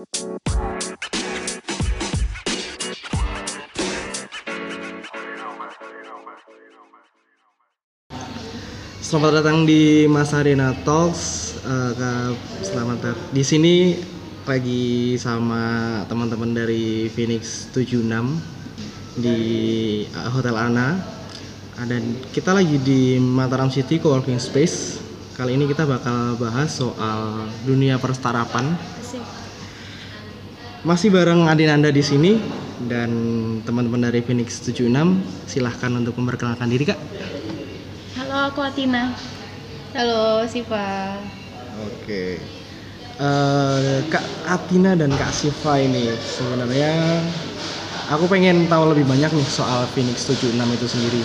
Selamat datang di Mas Arena Talks. Kak, selamat dat- Di sini lagi sama teman-teman dari Phoenix 76 di Hotel Ana. Ada kita lagi di Mataram City Coworking Space. Kali ini kita bakal bahas soal dunia perstartupan. Masih bareng Adinanda di sini dan teman-teman dari Phoenix 76. Silahkan untuk memperkenalkan diri, Kak. Halo, aku Atina. Halo, Siva. Oke. Eh, Kak Atina dan Kak Siva ini sebenarnya aku pengen tahu lebih banyak nih soal Phoenix 76 itu sendiri.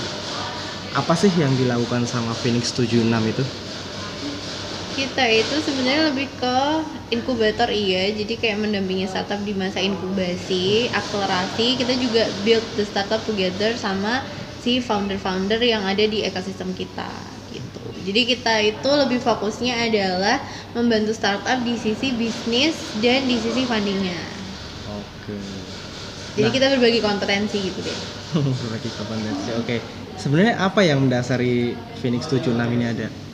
Apa sih yang dilakukan sama Phoenix 76 itu? Kita itu sebenarnya lebih ke inkubator iya, jadi kayak mendampingi startup di masa inkubasi, akselerasi. Kita juga build the startup together sama si founder-founder yang ada di ekosistem kita gitu. Jadi kita itu lebih fokusnya adalah membantu startup di sisi bisnis dan di sisi fundingnya. Oke. Jadi Nah. kita berbagi kompetensi gitu deh. Berbagi kompetensi. Oke. Sebenarnya apa yang mendasari Phoenix 76 ini ada?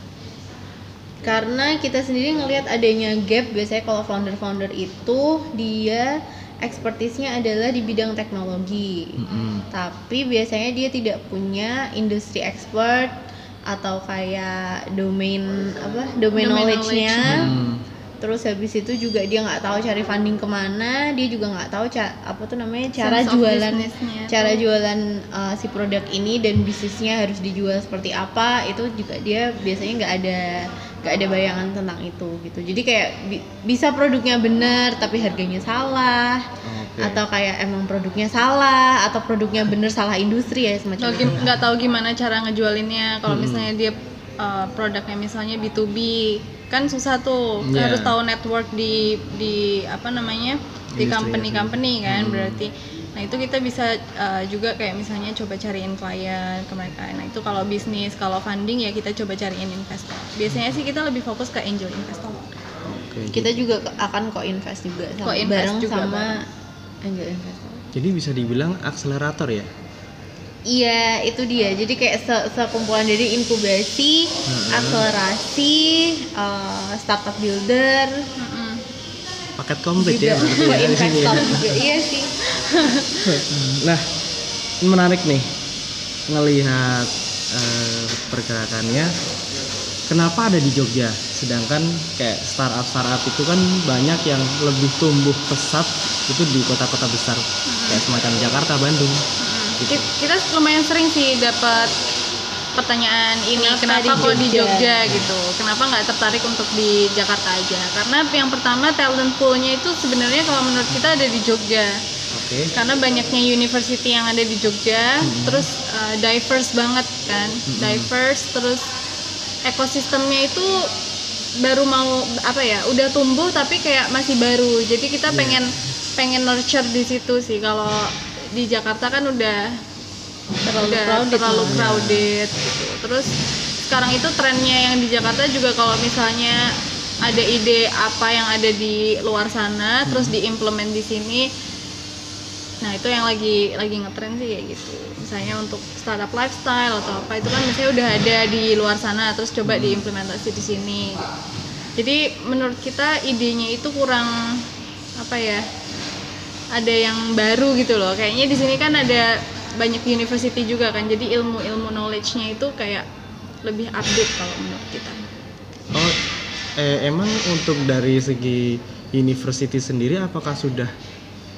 Karena kita sendiri ngelihat adanya gap biasanya kalau founder-founder itu dia expertise-nya adalah di bidang teknologi Mm-mm. tapi biasanya dia tidak punya industri expert atau kayak domain apa domain, Domain knowledge-nya Hmm. terus habis itu juga dia nggak tahu cari funding ke mana dia juga nggak tahu ca- apa tuh namanya cara Sense jualan cara tuh. jualan uh, si produk ini dan bisnisnya harus dijual seperti apa itu juga dia biasanya nggak ada nggak ada bayangan tentang itu gitu jadi kayak bi- bisa produknya benar tapi harganya salah Oke. atau kayak emang produknya salah atau produknya bener salah industri ya semacam nggak itu gim- nggak tahu gimana cara ngejualinnya kalau Hmm. misalnya dia uh, produknya misalnya B2B kan susah tuh Iya. harus tahu network di di apa namanya di company-company Hmm. kan berarti nah itu kita bisa uh, juga kayak misalnya coba cariin klien ke mereka nah itu kalau bisnis kalau funding ya kita coba cariin investor biasanya sih kita lebih fokus ke angel investor Oke. kita juga ke- akan kok invest juga sama, Co-invest bareng juga sama bareng. angel investor Jadi bisa dibilang akselerator ya? Iya, itu dia. Jadi kayak se sekumpulan dari inkubasi, akselerasi, eh, startup builder, Mm-mm. Paket komplit ya juga ya ya. juga. Iya sih. Nah, ini menarik nih ngelihat eh, pergerakannya. Kenapa ada di Jogja? Sedangkan kayak startup startup itu kan banyak yang lebih tumbuh pesat itu di kota-kota besar kayak semacam Jakarta, Bandung. Mm-mm. Ki- Kita lumayan sering sih dapat pertanyaan ini Kenapa kenapa, di kok di Jogja? Jogja gitu kenapa nggak tertarik untuk di Jakarta aja karena yang pertama talent poolnya itu sebenarnya kalau menurut kita ada di Jogja Oke. karena banyaknya university yang ada di Jogja terus uh, diverse banget kan. Diverse terus ekosistemnya itu baru mau apa ya udah tumbuh tapi kayak masih baru. Jadi kita pengen pengen nurture di situ sih. Kalau di Jakarta kan udah Terlalu udah crowded terlalu crowded gitu. Terus sekarang itu trennya yang di Jakarta juga kalau misalnya ada ide apa yang ada di luar sana terus diimplement di sini nah itu yang lagi lagi ngetren sih kayak gitu. Misalnya untuk startup lifestyle atau apa itu kan misalnya udah ada di luar sana terus coba diimplementasi di sini. Gitu. jadi menurut kita idenya itu kurang apa ya ada yang baru gitu loh. Kayaknya di sini kan ada banyak university juga kan jadi ilmu ilmu knowledge-nya itu kayak lebih update kalau menurut kita. Oh, eh, emang untuk dari segi university sendiri apakah sudah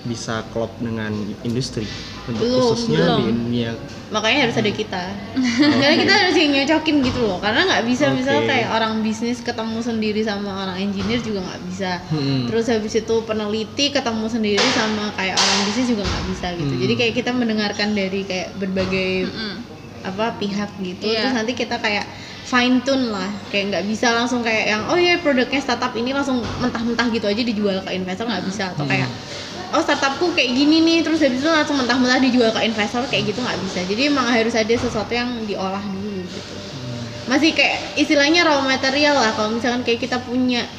bisa klop dengan industri untuk Belum, khususnya belum. di dunia Makanya harus ada kita. Karena kita harus yang nyocokin gitu loh. Karena nggak bisa misal Oke. kayak orang bisnis ketemu sendiri sama orang engineer juga nggak bisa. Hmm. Terus habis itu peneliti ketemu sendiri sama kayak orang bisnis juga nggak bisa gitu. Hmm. Jadi kayak kita mendengarkan dari kayak berbagai Mm-mm. apa pihak gitu Iya. terus nanti kita kayak fine tune lah kayak nggak bisa langsung kayak yang oh ya produknya startup ini langsung mentah-mentah gitu aja dijual ke investor nggak bisa atau kayak oh startupku kayak gini nih. Terus habis itu langsung mentah-mentah dijual ke investor kayak gitu nggak bisa. Jadi emang harus ada sesuatu yang diolah dulu gitu. Masih kayak istilahnya raw material lah. Kalau misalkan kayak kita punya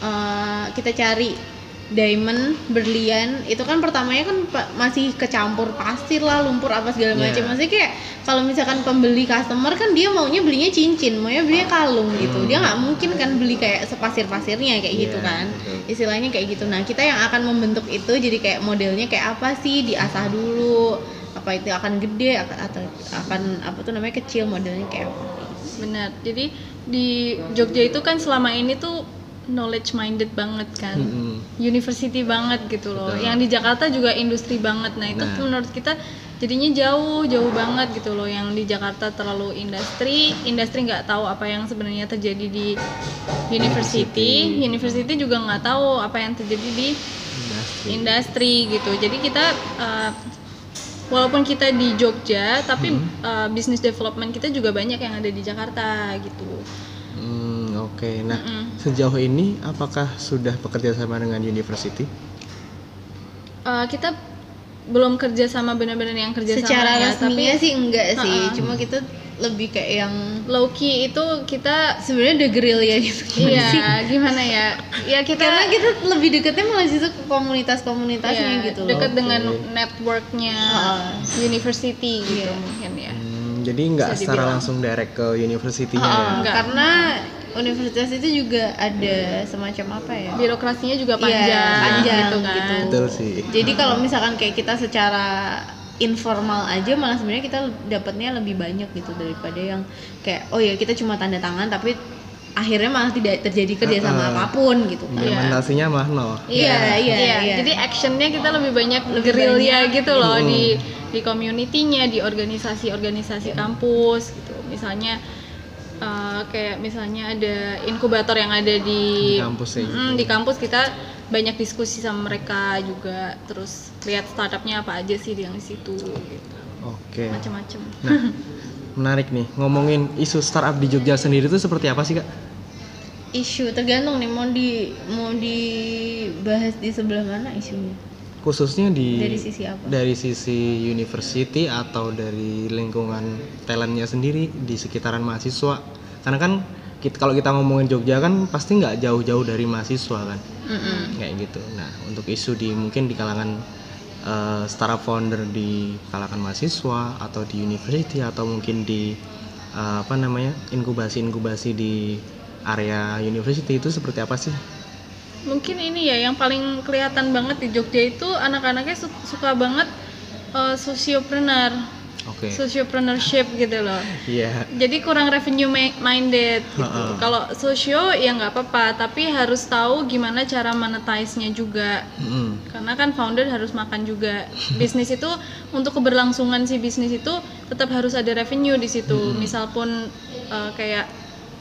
eh, kita cari diamond, berlian itu kan pertamanya kan masih kecampur pasir lah, lumpur apa segala Iya. macam. Maksudnya kayak kalau misalkan pembeli customer kan dia maunya belinya cincin, maunya belinya kalung gitu. Hmm. Dia nggak mungkin kan beli kayak sepasir-pasirnya kayak gitu Iya, kan. betul. Istilahnya kayak gitu. Nah, kita yang akan membentuk itu jadi kayak modelnya kayak apa sih? Diasah dulu. Apa itu akan gede akan atau akan apa tuh namanya kecil modelnya kayak apa? benar jadi di Jogja itu kan selama ini tuh knowledge minded banget kan Mm-mm. university banget gitu loh Betul. yang di Jakarta juga industri banget nah itu Nah. menurut kita jadinya jauh jauh banget gitu loh yang di Jakarta terlalu industri industri nggak tahu apa yang sebenarnya terjadi di university university juga nggak tahu apa yang terjadi di Industri. industri gitu jadi kita uh, walaupun kita di Jogja tapi Hmm. uh, business development kita juga banyak yang ada di Jakarta gitu Hmm, oke. Nah, Mm-mm. sejauh ini apakah sudah bekerja sama dengan university? Uh, kita belum kerja sama benar-benar yang kerja Secara sama ya, resminya tapi sih enggak sih, Ha-ha. cuma kita lebih kayak yang low key itu kita sebenarnya udah gerilya gitu. Gimana sih? iya gimana ya ya kita Karena kita lebih deketnya malah justru ke komunitas-komunitasnya iya, gitu loh. dekat Oke. dengan networknya Ah. university gitu Iya. mungkin ya Hmm, jadi nggak secara dibilang. langsung direct ke university-nya Ah, ya? Enggak. karena universitas itu juga ada semacam apa ya? birokrasinya juga Iya, panjang, panjang gitu kan gitu. Betul sih. Jadi kalau misalkan kayak kita secara informal aja malah sebenarnya kita dapatnya lebih banyak gitu daripada yang kayak oh ya kita cuma tanda tangan tapi akhirnya malah tidak terjadi kerjasama Ah, ah. apa pun gitu kan. Implementasinya malah nol. Iya, iya, iya. Jadi actionnya kita lebih banyak Lebih gerilya banyak. gitu loh Hmm. di di community-nya, di organisasi-organisasi kampus gitu. Misalnya eh, kayak misalnya ada inkubator yang ada di, Di kampus ya, Mm, gitu. di kampus kita banyak diskusi sama mereka juga, terus lihat startupnya apa aja sih yang di situ, gitu. Oke. macam-macam. Nah, menarik nih. Ngomongin isu startup di Jogja sendiri itu seperti apa sih kak? Isu tergantung nih mau di mau dibahas di sebelah mana isunya. Khususnya di Dari sisi apa? dari sisi university atau dari lingkungan talentnya sendiri di sekitaran mahasiswa. Karena kan kita, kalau kita ngomongin Jogja kan pasti nggak jauh-jauh dari mahasiswa kan, Mm-mm. kayak gitu. Nah, untuk isu di mungkin di kalangan eh, startup founder di kalangan mahasiswa atau di university atau mungkin di eh, apa namanya inkubasi-inkubasi di area university itu seperti apa sih? Mungkin ini ya yang paling kelihatan banget di Jogja itu anak-anaknya su- suka banget eh, sociopreneur, Oke. sociopreneurship gitu loh. Iya. Jadi kurang revenue minded gitu. Ha-ha. Kalau sosio ya nggak apa-apa, tapi harus tahu gimana cara monetize-nya juga. Mm-mm. Karena kan founder harus makan juga. Bisnis itu untuk keberlangsungan si bisnis itu tetap harus ada revenue di situ. Misal pun eh, kayak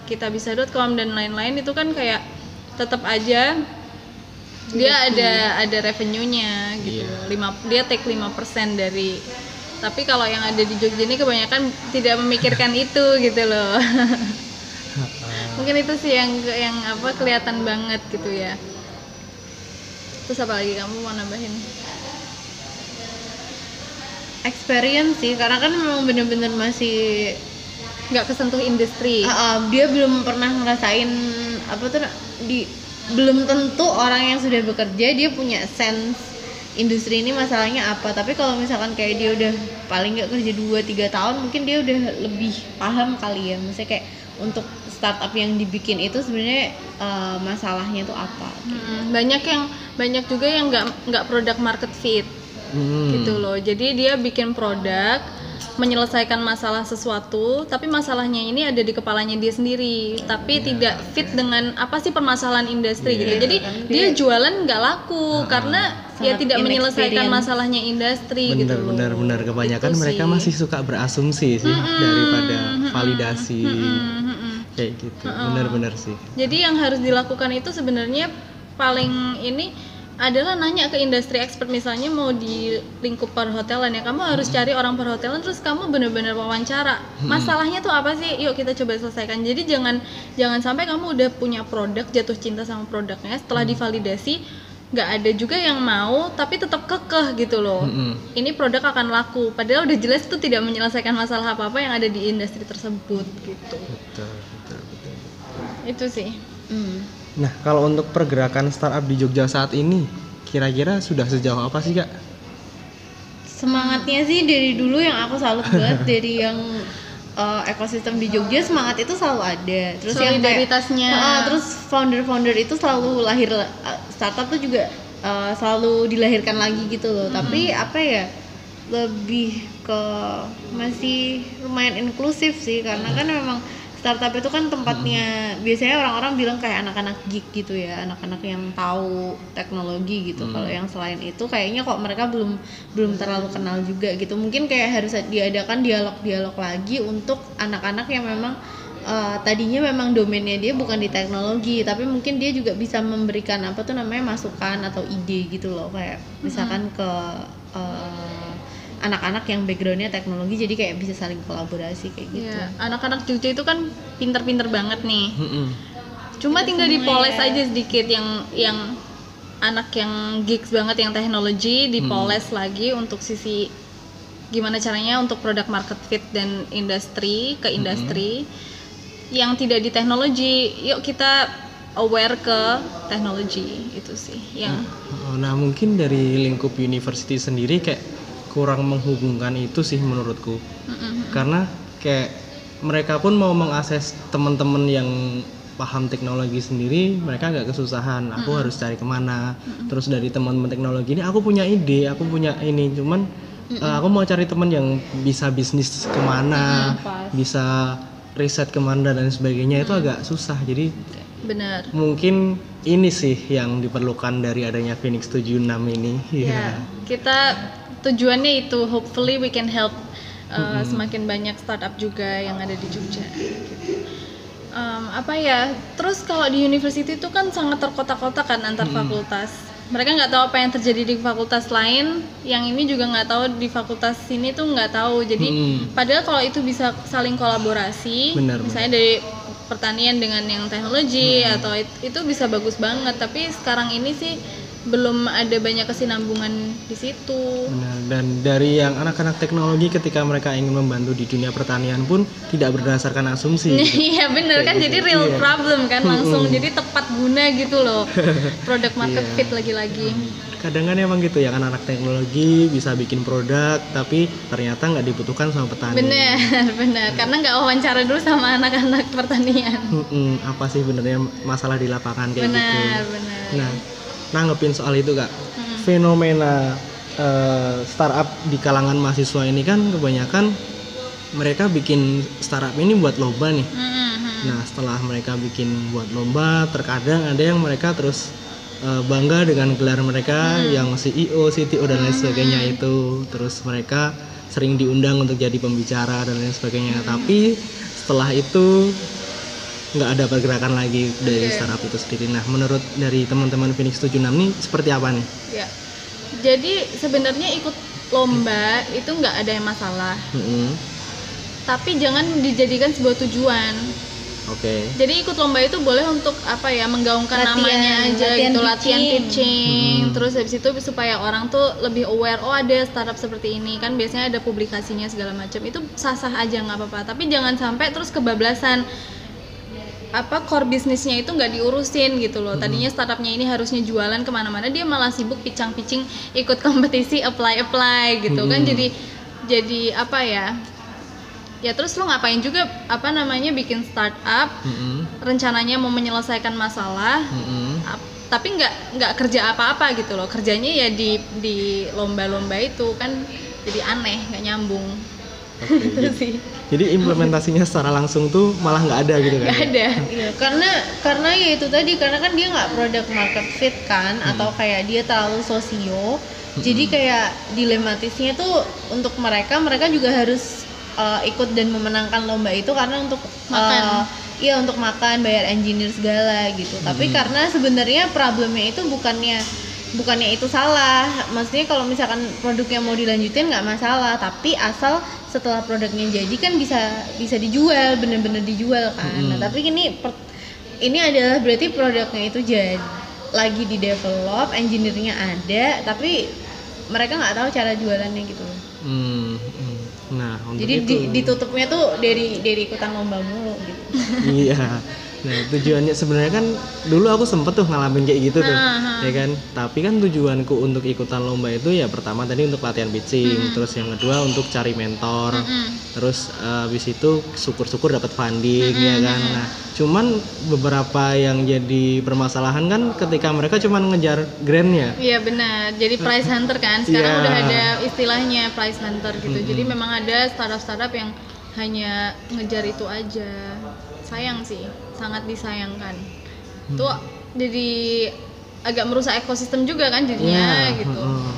kita bisa.com dan lain-lain itu kan kayak tetap aja dia ada ada revenue-nya gitu. Iya. Lima dia take 5% dari tapi kalau yang ada di Jogja ini kebanyakan tidak memikirkan itu gitu loh. Mungkin itu sih yang yang apa kelihatan banget gitu ya. Terus apa lagi kamu mau nambahin? Experience sih karena kan memang bener-bener masih Nggak kesentuh industri. Ah, ah, dia belum pernah ngerasain apa tuh di belum tentu orang yang sudah bekerja dia punya sense industri ini masalahnya apa tapi kalau misalkan kayak dia udah paling nggak kerja 2-3 tahun mungkin dia udah lebih paham kali ya maksudnya kayak untuk startup yang dibikin itu sebenarnya eh, masalahnya tuh apa Mm, banyak yang banyak juga yang nggak nggak produk market fit Hmm. gitu loh. Jadi dia bikin produk menyelesaikan masalah sesuatu, tapi masalahnya ini ada di kepalanya dia sendiri, tapi tidak fit dengan apa sih permasalahan industri Iya. gitu. Jadi Kan dia jualan nggak laku karena ya Sangat tidak menyelesaikan masalahnya industri gitu bener loh. bener bener kebanyakan Itu mereka sih. masih suka berasumsi sih daripada mm-mm, validasi. Mm, mm, mm. kayak gitu. Bener sih. Jadi yang harus dilakukan itu sebenarnya paling ini adalah nanya ke industri expert misalnya mau di lingkup perhotelan ya kamu harus cari orang perhotelan terus kamu bener-bener wawancara. Masalahnya tuh apa sih? Yuk kita coba selesaikan. Jadi jangan jangan sampai kamu udah punya produk jatuh cinta sama produknya setelah divalidasi nggak ada juga yang mau tapi tetap kekeh gitu loh. Mm-mm. ini produk akan laku. Padahal udah jelas itu tidak menyelesaikan masalah apa apa yang ada di industri tersebut gitu. Betul betul betul. Itu sih. Hmm. Nah, kalau untuk pergerakan startup di Jogja saat ini, kira-kira sudah sejauh apa sih kak? semangatnya sih dari dulu yang aku salut banget. Dari yang uh, ekosistem di Jogja semangat itu selalu ada. Terus yang kayak-. Ah, terus founder-founder itu selalu lahir uh, startup tuh juga uh, selalu dilahirkan lagi gitu loh. Tapi apa ya lebih ke masih lumayan inklusif sih. Karena kan memang startup itu kan tempatnya biasanya orang-orang bilang kayak anak-anak geek gitu ya anak-anak yang tahu teknologi gitu. Kalau yang selain itu kayaknya kok mereka belum belum terlalu kenal juga gitu. Mungkin kayak harus diadakan dialog-dialog lagi untuk anak-anak yang memang uh, tadinya memang domainnya dia bukan di teknologi tapi mungkin dia juga bisa memberikan apa tuh namanya masukan atau ide gitu loh. Kayak misalkan ke uh, anak-anak yang backgroundnya teknologi jadi kayak bisa saling kolaborasi kayak gitu Iya, anak-anak Jogja itu kan pinter-pinter banget nih. Mm-mm. Cuma tinggal dipoles ya. aja sedikit yang yang anak yang geeks banget yang teknologi dipoles lagi untuk sisi gimana caranya untuk produk market fit dan industri ke industri yang tidak di teknologi. Yuk kita aware ke teknologi itu sih yang Oh, Nah, mungkin dari lingkup university sendiri kayak kurang menghubungkan itu sih menurutku. Mm-mm. Karena kayak mereka pun mau mengakses teman-teman yang paham teknologi sendiri, mereka agak kesusahan. Aku harus cari ke mana? Terus dari teman-teman teknologi ini, aku punya ide, aku punya ini, cuman eh, aku mau cari teman yang bisa bisnis ke mana, pas. bisa riset ke mana dan sebagainya itu agak susah. Jadi benar. mungkin ini sih yang diperlukan dari adanya Phoenix 76 ini. Iya. Ya, kita tujuannya itu hopefully we can help uh, semakin banyak startup juga yang ada di Jogja. Um, apa ya? Terus kalau di university itu kan sangat terkotak-kotak kan antar fakultas. Mereka nggak tahu apa yang terjadi di fakultas lain, yang ini juga nggak tahu di fakultas sini tuh nggak tahu. Jadi Hmm. padahal kalau itu bisa saling kolaborasi, Benar, misalnya dari pertanian dengan yang teknologi atau it- itu bisa bagus banget. Tapi sekarang ini sih belum ada banyak kesinambungan di situ. Benar. Dan dari yang anak-anak teknologi ketika mereka ingin membantu di dunia pertanian pun tidak berdasarkan asumsi. gitu. Iya bener kan Kayak jadi gitu, real iya. problem kan langsung jadi tepat guna gitu loh produk market Iya. fit lagi-lagi. Kadang kan emang gitu ya anak-anak teknologi bisa bikin produk tapi ternyata nggak dibutuhkan sama petani. Bener bener karena nggak wawancara dulu sama anak-anak pertanian. Apa sih benernya masalah di lapangan kayak gitu. Benar benar. Nah, nanggepin soal itu kak, fenomena eh, startup di kalangan mahasiswa ini kan kebanyakan mereka bikin startup ini buat lomba nih. Mm-mm. Nah, setelah mereka bikin buat lomba, terkadang ada yang mereka terus eh, bangga dengan gelar mereka yang CEO, CTO dan lain sebagainya itu. Terus mereka sering diundang untuk jadi pembicara dan lain sebagainya. Tapi setelah itu nggak ada pergerakan lagi dari startup itu sendiri. Nah, menurut dari teman-teman Phoenix 76 nih seperti apa nih? Ya. Jadi sebenarnya ikut lomba itu nggak ada yang masalah, Mm-mm. tapi jangan dijadikan sebuah tujuan. Oke. Jadi ikut lomba itu boleh untuk apa ya menggaungkan Latihan, namanya aja latihan gitu latihan pitching. pitching, terus habis itu supaya orang tuh lebih aware oh ada startup seperti ini kan biasanya ada publikasinya segala macam itu sah-sah aja nggak apa-apa tapi jangan sampai terus kebablasan apa core bisnisnya itu nggak diurusin gitu loh. Tadinya startupnya ini harusnya jualan ke mana-mana dia malah sibuk picang-picing ikut kompetisi apply apply gitu kan. Hmm. jadi jadi apa ya ya terus lo ngapain juga apa namanya bikin startup Mm-mm. rencananya mau menyelesaikan masalah ap- tapi nggak nggak kerja apa-apa gitu loh. Kerjanya ya di di lomba-lomba itu kan jadi aneh nggak nyambung Oke, itu jadi- sih Jadi implementasinya secara langsung tuh malah nggak ada gitu kan? nggak ada Iya, karena karena ya itu tadi karena kan dia nggak product market fit kan atau kayak dia terlalu sosio. Jadi kayak dilematisnya tuh untuk mereka mereka juga harus uh, ikut dan memenangkan lomba itu karena untuk Makan. uh, iya untuk makan, bayar engineer segala gitu. Tapi karena sebenarnya problemnya itu bukannya bukannya itu salah. Maksudnya kalau misalkan produknya mau dilanjutin nggak masalah, tapi asal setelah produknya jadi kan bisa bisa dijual, bener-bener dijual kan. Nah, tapi ini per- ini adalah berarti produknya itu jadi lagi di develop, engineer-nya ada, tapi mereka nggak tahu cara jualannya gitu. Hmm, hmm. Nah, untuk Jadi itu. di- ditutupnya tuh dari dari ikutan lomba mulu gitu. iya. Nah tujuannya sebenarnya kan dulu aku sempet tuh ngalamin kayak gitu tuh, Nah, ya kan. Tapi kan tujuanku untuk ikutan lomba itu ya pertama tadi untuk latihan pitching, terus yang kedua untuk cari mentor, Mm-mm. terus eh, habis itu syukur-syukur dapat funding ya kan. Nah cuman beberapa yang jadi permasalahan kan ketika mereka cuman ngejar grandnya. Iya benar. Jadi price hunter kan. Sekarang Iya. udah ada istilahnya price hunter gitu. Jadi memang ada startup-startup yang hanya ngejar itu aja. Sayang sih, sangat disayangkan. Itu jadi agak merusak ekosistem juga kan jadinya Ya, gitu. heeh.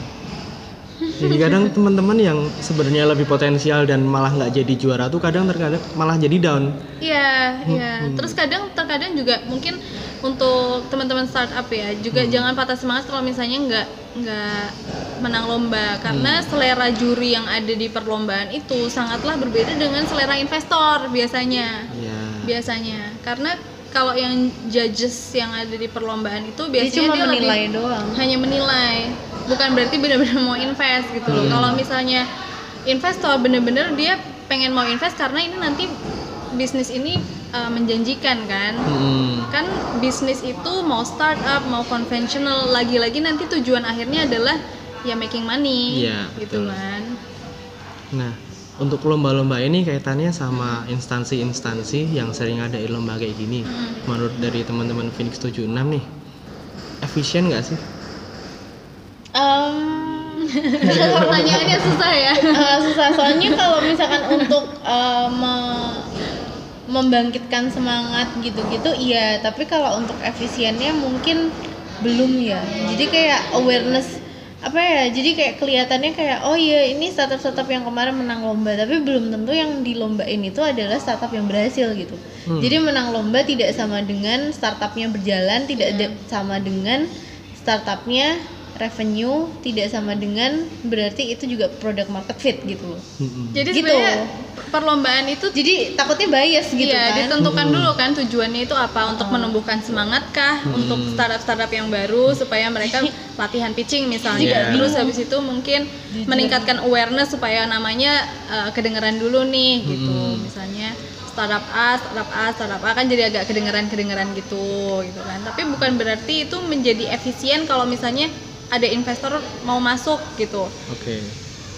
Jadi kadang teman-teman yang sebenarnya lebih potensial dan malah nggak jadi juara tuh kadang terkadang malah jadi down. Iya, iya. Terus kadang terkadang juga mungkin untuk teman-teman startup ya juga jangan patah semangat kalau misalnya nggak nggak menang lomba karena selera juri yang ada di perlombaan itu sangatlah berbeda dengan selera investor biasanya. Ya. Biasanya karena kalau yang judges yang ada di perlombaan itu Dia biasanya cuma dia lebih- menilai doang. hanya menilai bukan berarti benar-benar mau invest gitu loh kalau misalnya investor bener-bener dia pengen mau invest karena ini nanti bisnis ini uh, menjanjikan kan Mm-mm. kan bisnis itu mau startup mau konvensional lagi-lagi nanti tujuan akhirnya adalah ya making money Iya, gitu betul. kan Nah, untuk lomba-lomba ini kaitannya sama instansi-instansi yang sering ada di lomba kayak gini. Menurut dari teman-teman Phoenix 76 nih, efisien nggak sih? Em, pertanyaannya susah ya. Eh, susah. Soalnya kalau misalkan untuk eh, me- membangkitkan semangat gitu-gitu iya. Tapi kalau untuk efisiennya mungkin belum ya. Jadi kayak awareness apa ya jadi kayak kelihatannya kayak oh iya ini startup startup yang kemarin menang lomba tapi belum tentu yang dilombain itu adalah startup yang berhasil gitu Hmm. jadi menang lomba tidak sama dengan startupnya berjalan tidak de- sama dengan startupnya revenue tidak sama dengan berarti itu juga product market fit gitu loh Mm-mm. jadi Gitu. sebenarnya perlombaan itu jadi takutnya bias gitu Iya, kan ditentukan dulu kan tujuannya itu apa untuk menumbuhkan semangat kah untuk startup-startup yang baru supaya mereka latihan pitching misalnya. Iya. Terus habis itu mungkin meningkatkan awareness supaya namanya uh, kedengeran dulu nih gitu. Misalnya startup A, startup A, startup A kan jadi agak kedengeran-kedengeran gitu gitu kan. Tapi bukan berarti itu menjadi efisien kalau misalnya ada investor mau masuk gitu Oke.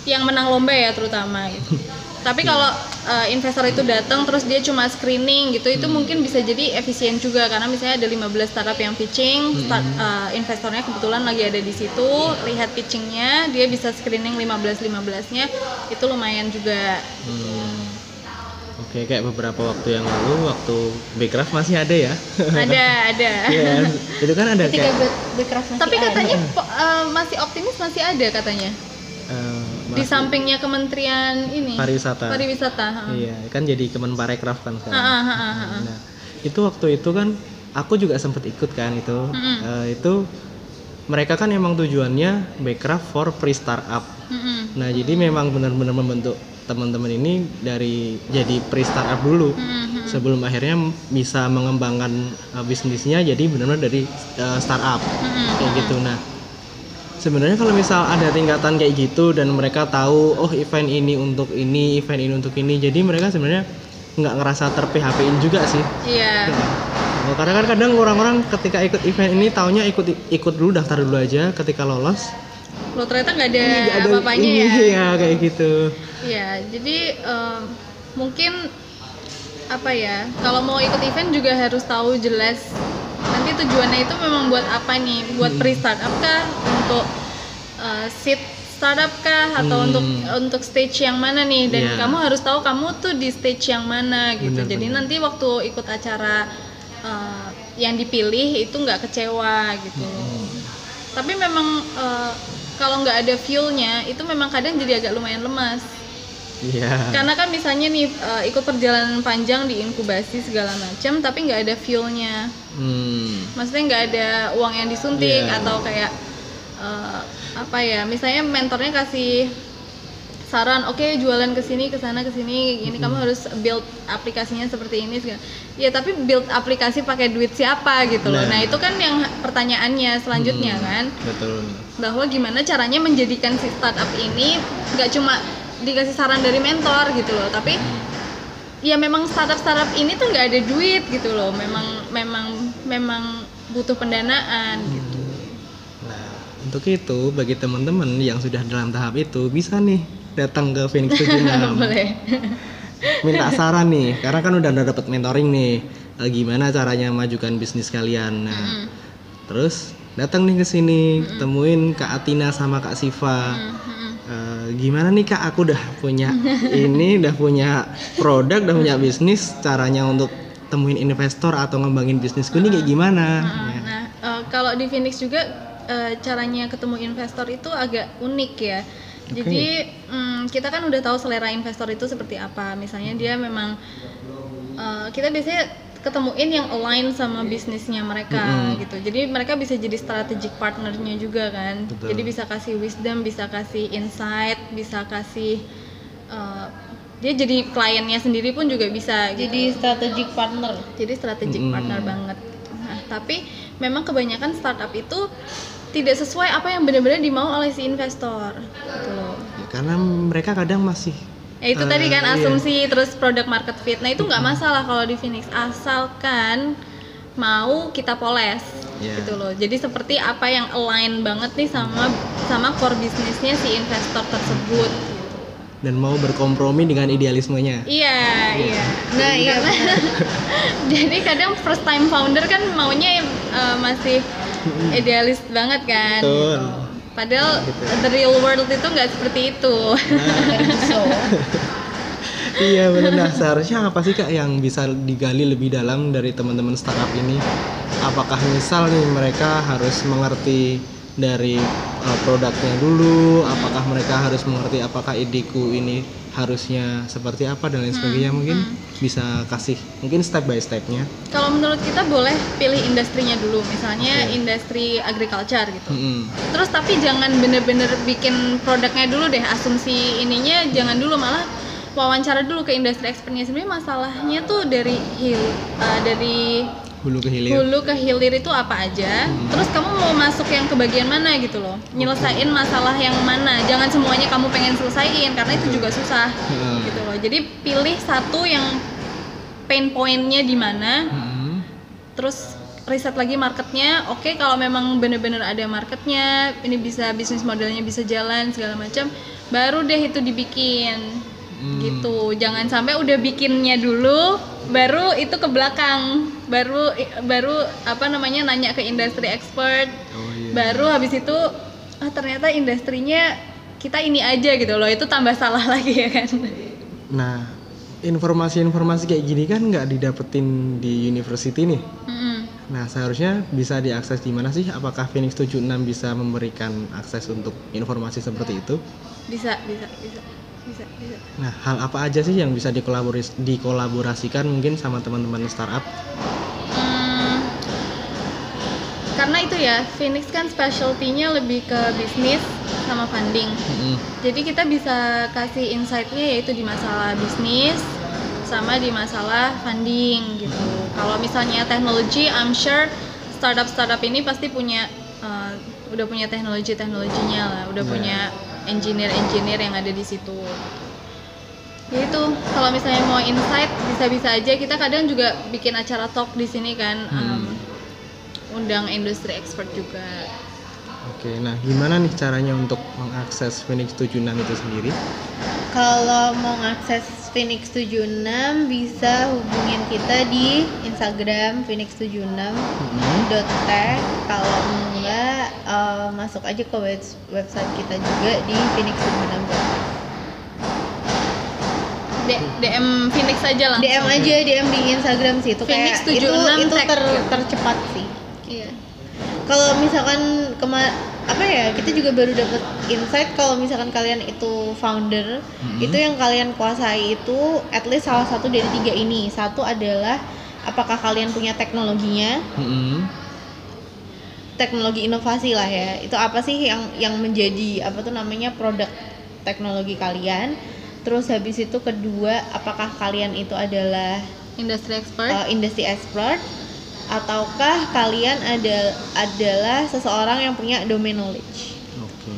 yang menang lomba ya terutama gitu. Tapi kalau uh, investor itu datang terus dia cuma screening gitu itu mungkin bisa jadi efisien juga karena misalnya ada 15 startup yang pitching, start, uh, investornya kebetulan lagi ada di situ, lihat pitchingnya, dia bisa screening 15 15-nya itu lumayan juga. Hmm. Oke, kayak beberapa waktu yang lalu waktu Backcraft masih ada ya. ada, ada. Iya, itu kan ada ketika kayak Backcraft masih Tapi ada. katanya po- uh, masih optimis masih ada katanya. Di sampingnya Kementerian ini pariwisata. Pariwisata. ha. Iya, kan jadi Kemenparekraf kan sekarang. Ha, ha, ha, ha. Nah, itu waktu itu kan aku juga sempat ikut kan itu. Mm-mm. Eh, itu mereka kan emang tujuannya Backcraft for pre startup. Mm-mm. Nah, jadi memang benar-benar membentuk teman-teman ini dari jadi pre startup dulu. Mm-mm. Sebelum akhirnya bisa mengembangkan eh, bisnisnya jadi benar-benar dari eh, startup. Mm-mm. Kayak gitu. Nah, sebenarnya kalau misal ada tingkatan kayak gitu dan mereka tahu oh event ini untuk ini, event ini untuk ini, jadi mereka sebenarnya nggak ngerasa ter PHP-in juga sih. Iya. Oh, Karena kan kadang orang-orang ketika ikut event ini taunya ikut ikut dulu daftar dulu aja ketika lolos Lo ternyata nggak ada, nggak ada apa-apanya ya. ya kayak gitu. Iya, jadi em, mungkin apa ya? Kalau mau ikut event juga harus tahu jelas nanti tujuannya itu memang buat apa nih? Buat Hmm. pre startup kah? Untuk eh, seed startup kah? Atau Hmm. untuk untuk stage yang mana nih? Dan Iya. kamu harus tahu kamu tuh di stage yang mana gitu. Benar, jadi benar. nanti waktu ikut acara eh, yang dipilih itu nggak kecewa gitu. Hmm. Tapi memang eh, kalau nggak ada fuelnya itu memang kadang jadi agak lumayan lemas. Iya. Karena kan misalnya nih eh, ikut perjalanan panjang di inkubasi segala macam, tapi nggak ada fuelnya. Hmm. Maksudnya nggak ada uang yang disuntik Iya. atau kayak eh, apa ya? Misalnya mentornya kasih saran, oke jualan ke sini, ke sana, ke sini, ini kamu harus build aplikasinya seperti ini. segala. Ya tapi build aplikasi pakai duit siapa gitu loh. Nah. Nah itu kan yang pertanyaannya selanjutnya Hmm. kan Betul. bahwa gimana caranya menjadikan si startup ini nggak cuma dikasih saran dari mentor gitu loh tapi ya memang startup startup ini tuh nggak ada duit gitu loh memang memang memang butuh pendanaan gitu Nah, untuk itu bagi teman-teman yang sudah dalam tahap itu bisa nih datang ke Phoenix 76. boleh Minta saran nih, karena kan udah dapat mentoring nih. eh, gimana caranya majukan bisnis kalian. Nah, terus datang nih ke sini, temuin Kak Atina sama Kak Siva. Eh, gimana nih Kak, aku udah punya ini, udah punya produk, udah punya bisnis, caranya untuk temuin investor atau ngembangin bisnisku ini kayak gimana? Ya. Nah, eh, kalau di Phoenix juga eh, caranya ketemu investor itu agak unik ya. Jadi mm, kita kan udah tahu selera investor itu seperti apa. Misalnya dia memang eh, kita biasanya ketemuin yang align sama bisnisnya mereka gitu. Jadi mereka bisa jadi strategic partnernya juga kan. Betul. Jadi bisa kasih wisdom, bisa kasih insight, bisa kasih eh, dia jadi kliennya sendiri pun juga bisa. gitu Jadi strategic partner. jadi strategic Mm-mm. partner banget nah tapi memang kebanyakan startup itu tidak sesuai apa yang benar-benar dimau oleh si investor gitu loh Ya, karena mereka kadang masih ya itu Eh, tadi kan iya. asumsi terus product market fit nah itu nggak masalah kalau di Phoenix asalkan mau kita poles Iya. gitu loh jadi seperti apa yang align banget nih sama sama core bisnisnya si investor tersebut gitu. dan mau berkompromi dengan idealismenya. iya iya Nah, iya benar. jadi kadang first time founder kan maunya uh, masih idealis banget kan Betul. gitu. Padahal the real world itu nggak seperti itu So, iya benar. Nah, seharusnya apa sih kak yang bisa digali lebih dalam dari teman-teman startup ini? Apakah misal nih mereka harus mengerti dari uh, produknya dulu? Apakah mereka harus mengerti apakah ideku ini harusnya seperti apa dan lain sebagainya? Mungkin bisa kasih mungkin step by stepnya. kalau menurut kita boleh pilih industrinya dulu misalnya Oke. industri agriculture gitu Mm-mm. terus tapi jangan bener-bener bikin produknya dulu deh asumsi ininya jangan dulu malah wawancara dulu ke industri expertnya sebenarnya masalahnya tuh dari hil uh, dari Hulu ke hilir. hulu ke hilir itu apa aja? Terus kamu mau masuk yang ke bagian mana gitu loh? Nyelesain masalah yang mana? Jangan semuanya kamu pengen selesaiin karena itu juga susah Heeh. gitu loh. Jadi pilih satu yang pain pointnya di mana. Mm-mm. terus riset lagi marketnya. Oke kalau memang bener-bener ada marketnya ini bisa bisnis modelnya bisa jalan segala macam baru deh itu dibikin. Hmm. gitu. Jangan sampai udah bikinnya dulu baru itu ke belakang baru baru apa namanya nanya ke industri expert Oh iya. baru habis itu ah ternyata industrinya kita ini aja gitu loh itu tambah salah lagi ya kan Nah, informasi-informasi kayak gini kan nggak didapetin di university nih. Mm-mm. Nah, seharusnya bisa diakses di mana sih? Apakah Phoenix 76 bisa memberikan akses untuk informasi seperti itu? bisa bisa bisa bisa bisa Nah, hal apa aja sih yang bisa dikolaboris dikolaborasikan mungkin sama teman-teman startup? Hmm, karena itu ya Phoenix kan specialty-nya lebih ke bisnis sama funding Mm-mm. jadi kita bisa kasih insight-nya yaitu di masalah bisnis sama di masalah funding gitu kalau misalnya teknologi I'm sure startup-startup ini pasti punya uh, udah punya teknologi-teknologinya lah udah Nah. punya engineer-engineer yang ada di situ. Ya itu kalau misalnya mau insight bisa-bisa aja. Kita kadang juga bikin acara talk di sini kan um, undang industri expert juga Oke, nah gimana nih caranya untuk mengakses Phoenix 76 itu sendiri? kalau mau ngakses Phoenix 76 bisa hubungin kita di Instagram Phoenix76 Mm-mm. dot tech kalau enggak eh, masuk aja ke web- website kita juga di phoenix76 D- DM Phoenix aja langsung. DM aja DM di Instagram sih. Itu Phoenix kayak itu 76 itu tech. ter- tercepat sih. Iya kalau misalkan kema apa ya kita juga baru dapat insight kalau misalkan kalian itu founder Mhm. itu yang kalian kuasai itu at least salah satu dari tiga ini. Satu adalah apakah kalian punya teknologinya? Mm-mm. teknologi inovasi lah ya. Itu apa sih yang yang menjadi apa tuh namanya produk teknologi kalian? Terus habis itu kedua apakah kalian itu adalah industri expert? uh, industry expert ataukah kalian ada adalah seseorang yang punya domain knowledge Oke.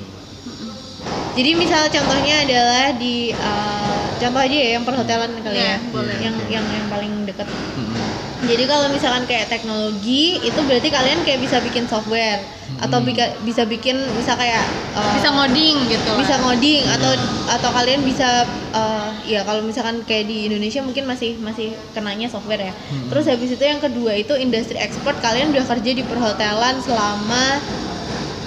jadi misal contohnya adalah di uh, contoh aja ya yang perhotelan kali Iya, ya boleh. yang yang yang paling deket Mm-mm. jadi kalau misalkan kayak teknologi itu berarti kalian kayak bisa bikin software atau bika- bisa bikin bisa kayak uh, bisa ngoding gitu bisa lah. ngoding atau Iya. atau kalian bisa uh, ya kalau misalkan kayak di Indonesia mungkin masih masih kenanya software ya. Terus habis itu yang kedua itu industri ekspor kalian udah kerja di perhotelan selama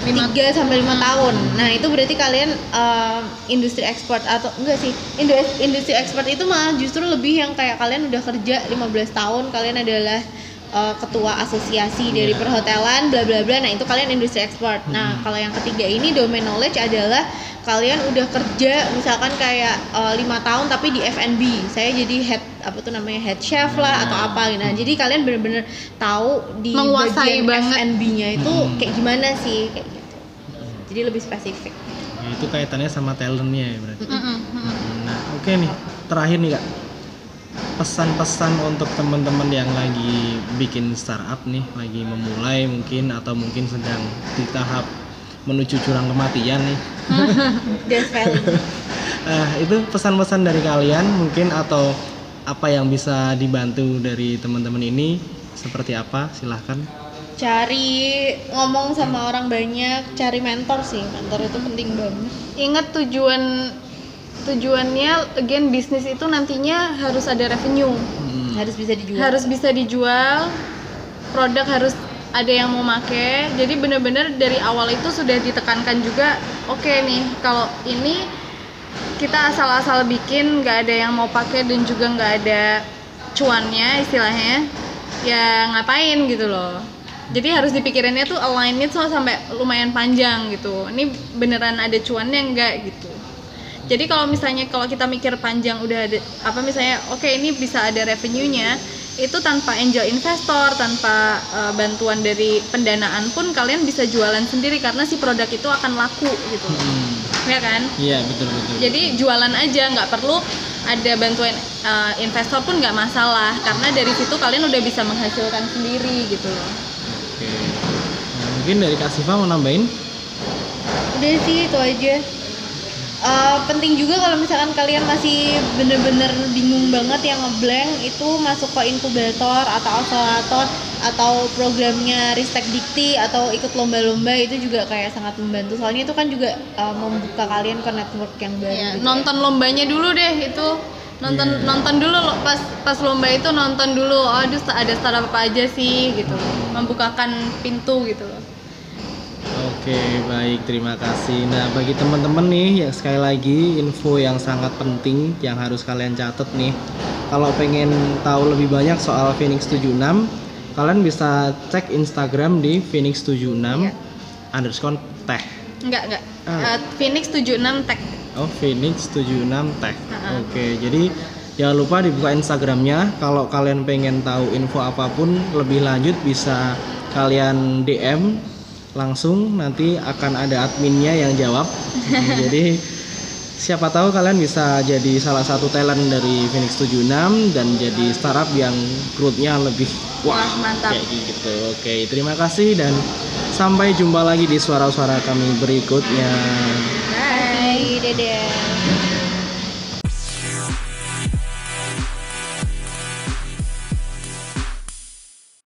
Lima- 3 sampai 5 tahun. Nah, itu berarti kalian uh, industri ekspor atau enggak sih? Industri, industri ekspor itu malah justru lebih yang kayak kalian udah kerja 15 tahun, kalian adalah uh, ketua asosiasi dari Iya. perhotelan bla bla bla. Nah, itu kalian industri ekspor. Nah, kalau yang ketiga ini domain knowledge adalah kalian udah kerja misalkan kayak uh, lima tahun tapi di F&B. Saya jadi head apa tuh namanya head chef lah atau apa gitu. Nah, jadi kalian bener-bener tahu di Menguasai bagian banget. F&B-nya itu Hmm. kayak gimana sih kayak gitu. Jadi lebih spesifik. Ya, itu kaitannya sama talentnya ya berarti. Mm-mm, mm-mm. Nah, oke nih. Terakhir nih, Kak. Pesan-pesan untuk teman-teman yang lagi bikin startup nih, lagi memulai mungkin atau mungkin sedang di tahap menuju jurang kematian nih. Eh, itu pesan-pesan dari kalian mungkin atau apa yang bisa dibantu dari teman-teman ini seperti apa? Silahkan. Cari ngomong sama orang banyak, cari mentor sih. Mentor itu penting banget. ingat tujuan tujuannya again bisnis itu nantinya harus ada revenue. Hmm. Harus bisa dijual. harus bisa dijual produk harus ada yang mau make. Jadi bener-bener dari awal itu sudah ditekankan juga oke nih kalau ini kita asal-asal bikin nggak ada yang mau pakai dan juga nggak ada cuannya istilahnya ya ngapain gitu loh. Jadi harus dipikirinnya tuh align tuh sampai lumayan panjang gitu. Ini beneran ada cuannya enggak gitu jadi kalau misalnya kalau kita mikir panjang udah ada apa misalnya oke ini bisa ada revenue-nya itu tanpa angel investor, tanpa uh, bantuan dari pendanaan pun kalian bisa jualan sendiri karena si produk itu akan laku gitu. Hmm. Ya kan? Iya, betul betul. Jadi jualan aja nggak perlu ada bantuan uh, investor pun nggak masalah karena dari situ kalian udah bisa menghasilkan sendiri gitu loh. Oke. Nah, mungkin dari Kak Siva mau nambahin? Udah sih itu aja. Eh, penting juga kalau misalkan kalian masih bener-bener bingung banget yang ngeblank itu masuk ke inkubator atau akselerator atau programnya Ristek Dikti atau ikut lomba-lomba itu juga kayak sangat membantu. Soalnya itu kan juga eh, membuka kalian ke network yang baru Ya, gitu ya. nonton lombanya dulu deh itu. Nonton Iya. nonton dulu loh pas pas lomba itu nonton dulu. Oh aduh ada startup apa aja sih gitu. Membukakan pintu gitu loh Oke, baik, terima kasih. Nah, bagi teman-teman nih, yang sekali lagi info yang sangat penting yang harus kalian catat nih. Kalau pengen tahu lebih banyak soal Phoenix 76, kalian bisa cek Instagram di Phoenix 76 Iya. underscore tech. enggak enggak Ah. Eh, Phoenix 76 Tech Oh, Phoenix 76 tech. Ha-ha. Oke, jadi jangan lupa dibuka Instagramnya. Kalau kalian pengen tahu info apa pun lebih lanjut bisa kalian DM langsung nanti akan ada adminnya yang jawab. jadi siapa tahu kalian bisa jadi salah satu talent dari Phoenix 76 dan jadi startup yang growth-nya lebih wah, Wah, mantap. kayak gitu. Oke, terima kasih dan sampai jumpa lagi di suara-suara kami berikutnya. Bye, dadah